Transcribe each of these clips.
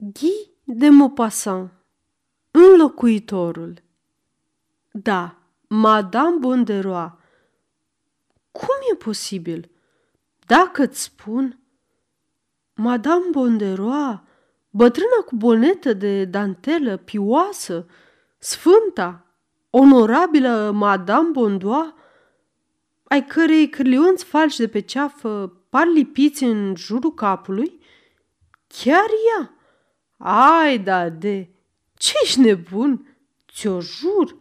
Guy de Maupassant, înlocuitorul. Da, Madame Bonderoa. Cum e posibil? Dacă îți spun... Madame Bonderoa, bătrâna cu bonetă de dantelă pioasă, sfânta, onorabilă Madame Bondoa, ai cărei cârlionți falși de pe ceafă par lipiți în jurul capului? Chiar ea? Ai, da, de... ce ești nebun? Ți-o jur.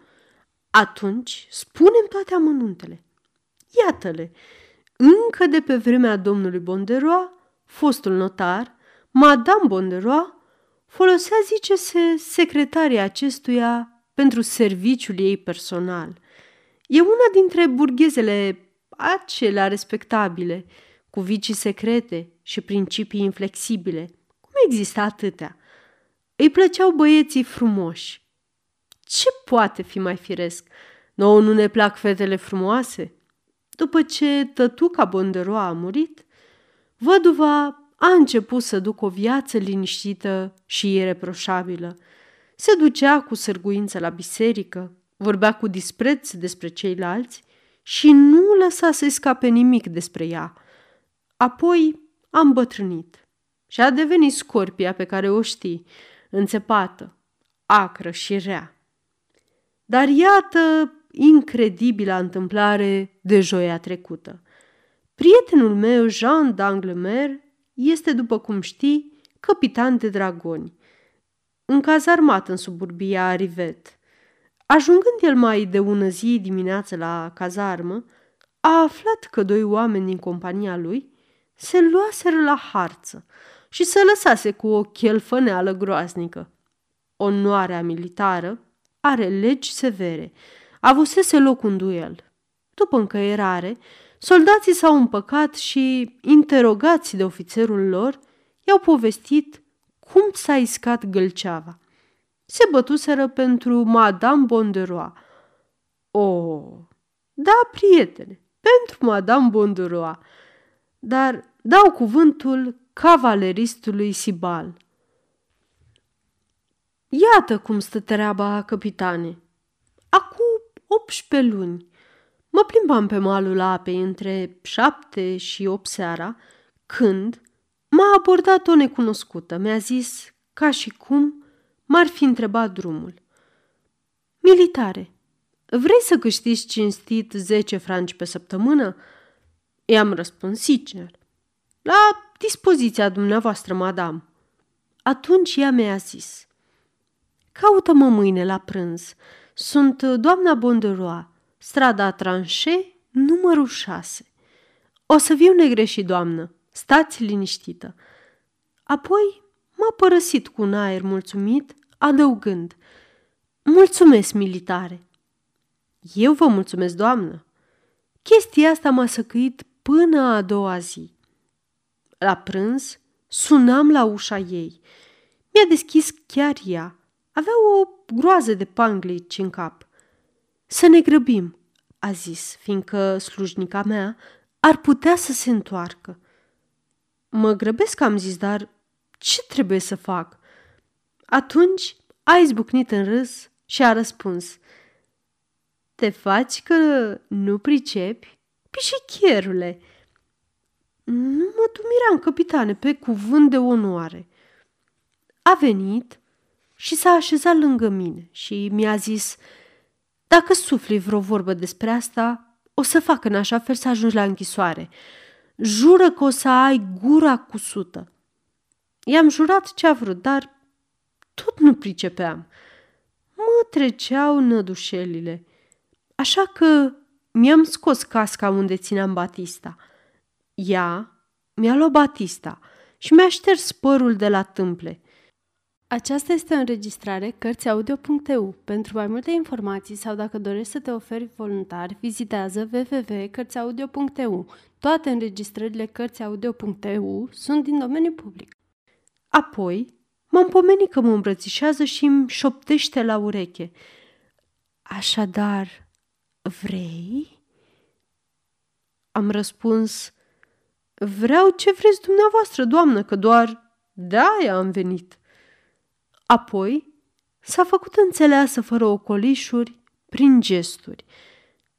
Atunci, spunem toate amănuntele. Iată-le. Încă de pe vremea domnului Bonderoa, fostul notar, Madame Bonderoa folosea, zice-se, secretarii acestuia pentru serviciul ei personal. E una dintre burghezele acelea respectabile, cu vicii secrete și principii inflexibile. Cum există atâtea? Îi plăceau băieții frumoși. Ce poate fi mai firesc? Nouă nu ne plac fetele frumoase? După ce tătuca Bonderoa a murit, văduva a început să ducă o viață liniștită și ireproșabilă. Se ducea cu sârguință la biserică, vorbea cu dispreț despre ceilalți și nu lăsa să-i scape nimic despre ea. Apoi a îmbătrânit și a devenit scorpia pe care o știi, înțepată, acră și rea. Dar iată incredibila întâmplare de joia trecută. Prietenul meu, Jean d'Anglemer, este, după cum știi, capitan de dragoni, încazarmat în suburbia Rivet. Ajungând el mai de ună zi dimineață la cazarmă, a aflat că doi oameni din compania lui se luaseră la harță și se lăsase cu o chelfăneală groaznică. Onoarea militară are legi severe. Avusese loc un duel. După încăierare, soldații s-au împăcat și, interogați de ofițerul lor, i-au povestit cum s-a iscat gâlceava. Se bătuseră pentru Madame Bonderoa. O, oh, da, prietene, pentru Madame Bonderoa. Dar dau cuvântul cavaleristului Sibal. Iată cum stă treaba, capitane. Acum 18 luni mă plimbam pe malul apei între șapte și opt seara, când m-a abordat o necunoscută. Mi-a zis, ca și cum m-ar fi întrebat drumul. Militare, vrei să câștigi cinstit 10 franci pe săptămână? I-am răspuns sincer. La dispoziția dumneavoastră, madam. Atunci ea mi-a zis, caută-mă mâine la prânz. Sunt doamna Bonderoa, strada Tranșe, numărul 6. O să viu negreșit, doamnă. Stați liniștită. Apoi m-a părăsit cu un aer mulțumit, adăugând, Mulțumesc, militare. Eu vă mulțumesc, doamnă. Chestia asta m-a săcăit până a doua zi. La prânz sunam la ușa ei. Mi-a deschis chiar ea. Avea o groază de panglici în cap. Să ne grăbim, a zis, fiindcă slujnica mea ar putea să se întoarcă. Mă grăbesc, am zis, dar ce trebuie să fac? Atunci a izbucnit în râs și a răspuns. Te faci că nu pricepi? Pișichierule! Nu mă dumiram, capitane, pe cuvânt de onoare. A venit și s-a așezat lângă mine și mi-a zis, dacă sufli vreo vorbă despre asta, o să fac în așa fel să ajungi la închisoare. Jură că o să ai gura cusută. I-am jurat ce a vrut, dar tot nu pricepeam. Mă treceau nădușelile. Așa că mi-am scos casca unde țineam Batista – ea mi-a luat Batista și mi-a șters părul de la tâmple. Aceasta este o înregistrare Cărțiaudio.eu. Pentru mai multe informații sau dacă dorești să te oferi voluntar, vizitează www.cărțiaudio.eu. Toate înregistrările Cărțiaudio.eu sunt din domeniu public. Apoi m-am pomenit că mă îmbrățișează și îmi șoptește la ureche. Așadar, vrei? Am răspuns, Vreau ce vreți dumneavoastră, doamnă, că doar de-aia am venit. Apoi s-a făcut înțeleasă fără ocolișuri, prin gesturi.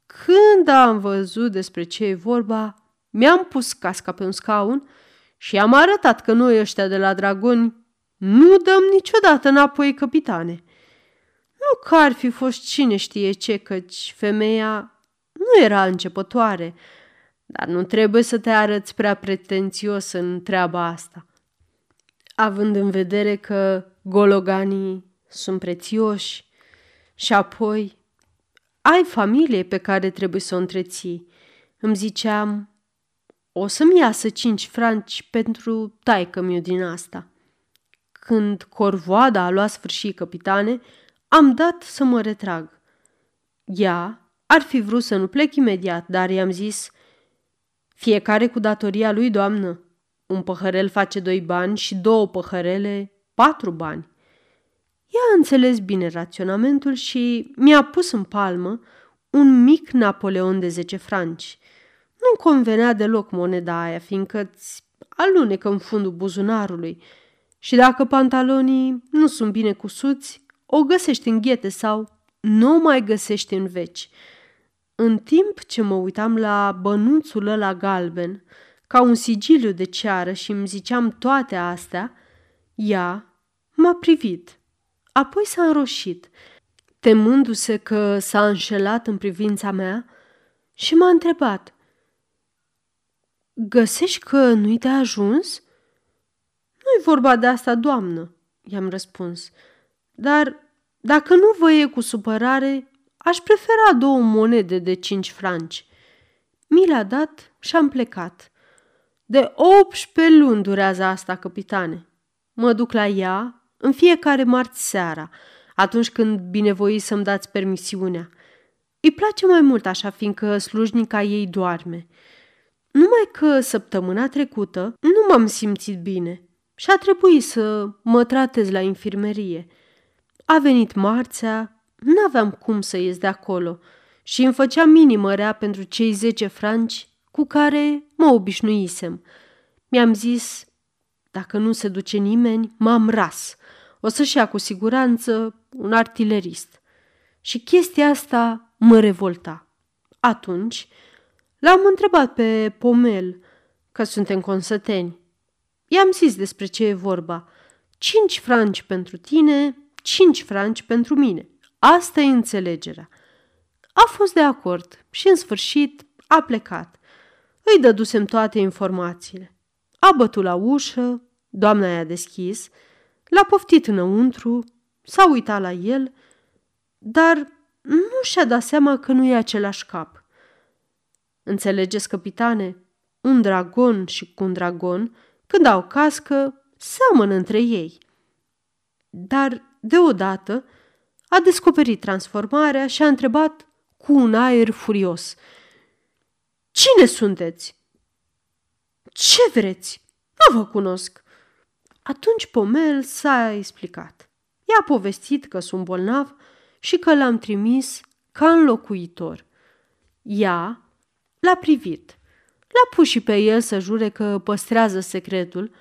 Când am văzut despre ce e vorba, mi-am pus casca pe un scaun și am arătat că noi ăștia de la dragoni nu dăm niciodată înapoi, capitane. Nu că ar fi fost cine știe ce, căci femeia nu era începătoare, dar nu trebuie să te arăți prea pretențios în treaba asta. Având în vedere că gologanii sunt prețioși și apoi ai familie pe care trebuie să o întreții. Îmi ziceam, o să-mi iasă cinci franci pentru taică miu din asta. Când corvoada a luat sfârșit capitane, am dat să mă retrag. Ea ar fi vrut să nu plec imediat, dar i-am zis, fiecare cu datoria lui, doamnă. Un păhărel face doi bani și două păhărele patru bani. Ea a înțeles bine raționamentul și mi-a pus în palmă un mic Napoleon de 10 franci. Nu convenea deloc moneda aia, fiindcă îți alunecă în fundul buzunarului și dacă pantalonii nu sunt bine cusuți, o găsești în ghete sau nu o mai găsești în veci. În timp ce mă uitam la bănuțul ăla galben, ca un sigiliu de ceară și îmi ziceam toate astea, ea m-a privit. Apoi s-a înroșit, temându-se că s-a înșelat în privința mea și m-a întrebat. Găsești că nu-i de ajuns?" Nu-i vorba de asta, doamnă," i-am răspuns. Dar dacă nu vă e cu supărare, aș prefera două monede de cinci franci. Mi le-a dat și am plecat. De 18 luni durează asta, capitane. Mă duc la ea în fiecare marți seara, atunci când binevoi să-mi dați permisiunea. Îi place mai mult așa, fiindcă slujnica ei doarme. Numai că săptămâna trecută nu m-am simțit bine și a trebuit să mă tratez la infirmerie. A venit marțea, n-aveam cum să ies de acolo și îmi făcea minimă rea pentru cei zece franci cu care mă obișnuisem. Mi-am zis, dacă nu se duce nimeni, m-am ras. O să-și ia cu siguranță un artilerist. Și chestia asta mă revolta. Atunci l-am întrebat pe Pomel că suntem consăteni. I-am zis despre ce e vorba. Cinci franci pentru tine, cinci franci pentru mine. Asta e înțelegerea. A fost de acord și în sfârșit a plecat. Îi dădusem toate informațiile. A bătut la ușă, doamna i-a deschis, l-a poftit înăuntru, s-a uitat la el, dar nu și-a dat seama că nu e același cap. Înțelegeți, capitane, un dragon și cu un dragon, când au cască, seamănă între ei. Dar, deodată, a descoperit transformarea și a întrebat cu un aer furios – Cine sunteți? Ce vreți? Nu vă cunosc. Atunci Pomel s-a explicat. I-a povestit că sunt bolnav și că l-am trimis ca înlocuitor. Ea l-a privit. L-a pus și pe el să jure că păstrează secretul,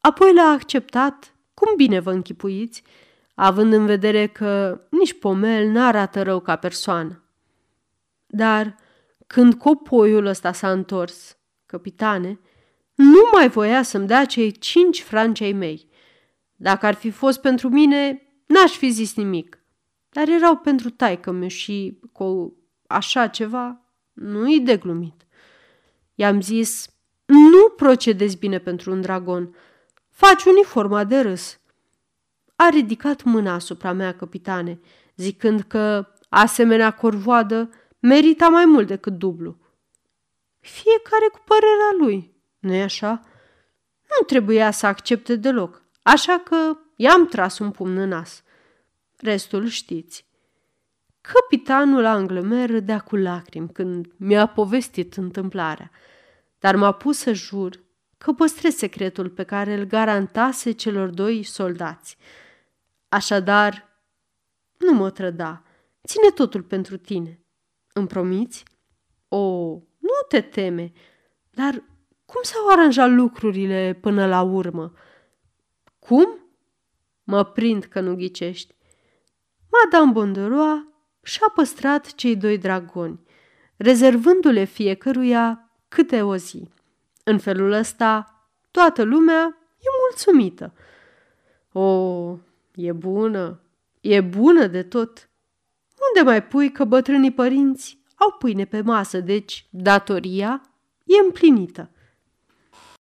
apoi l-a acceptat, cum bine vă închipuiți, având în vedere că nici Pomel n-arată rău ca persoană. Dar când copoiul ăsta s-a întors, capitane, nu mai voia să-mi dea cei cinci franci ai mei. Dacă ar fi fost pentru mine, n-aș fi zis nimic. Dar erau pentru taică meu și cu așa ceva nu-i de glumit. I-am zis, nu procedezi bine pentru un dragon. Faci uniforma de râs. A ridicat mâna asupra mea, capitane, zicând că, asemenea corvoadă, merita mai mult decât dublu. Fiecare cu părerea lui, nu-i așa? Nu trebuia să accepte deloc, așa că i-am tras un pumn în nas. Restul știți. Capitanul Anglemer râdea cu lacrimi când mi-a povestit întâmplarea, dar m-a pus să jur că păstrez secretul pe care îl garantase celor doi soldați. Așadar, nu mă trăda, ține totul pentru tine. Îmi promiți? O, nu te teme, dar cum s-au aranjat lucrurile până la urmă? Cum? Mă prind că nu ghicești. Madame Bonderoa și-a păstrat cei doi dragoni, rezervându-le fiecăruia câte o zi. În felul ăsta, toată lumea e mulțumită. O, e bună, e bună de tot. Unde mai pui că bătrânii părinți au pâine pe masă, deci datoria e împlinită.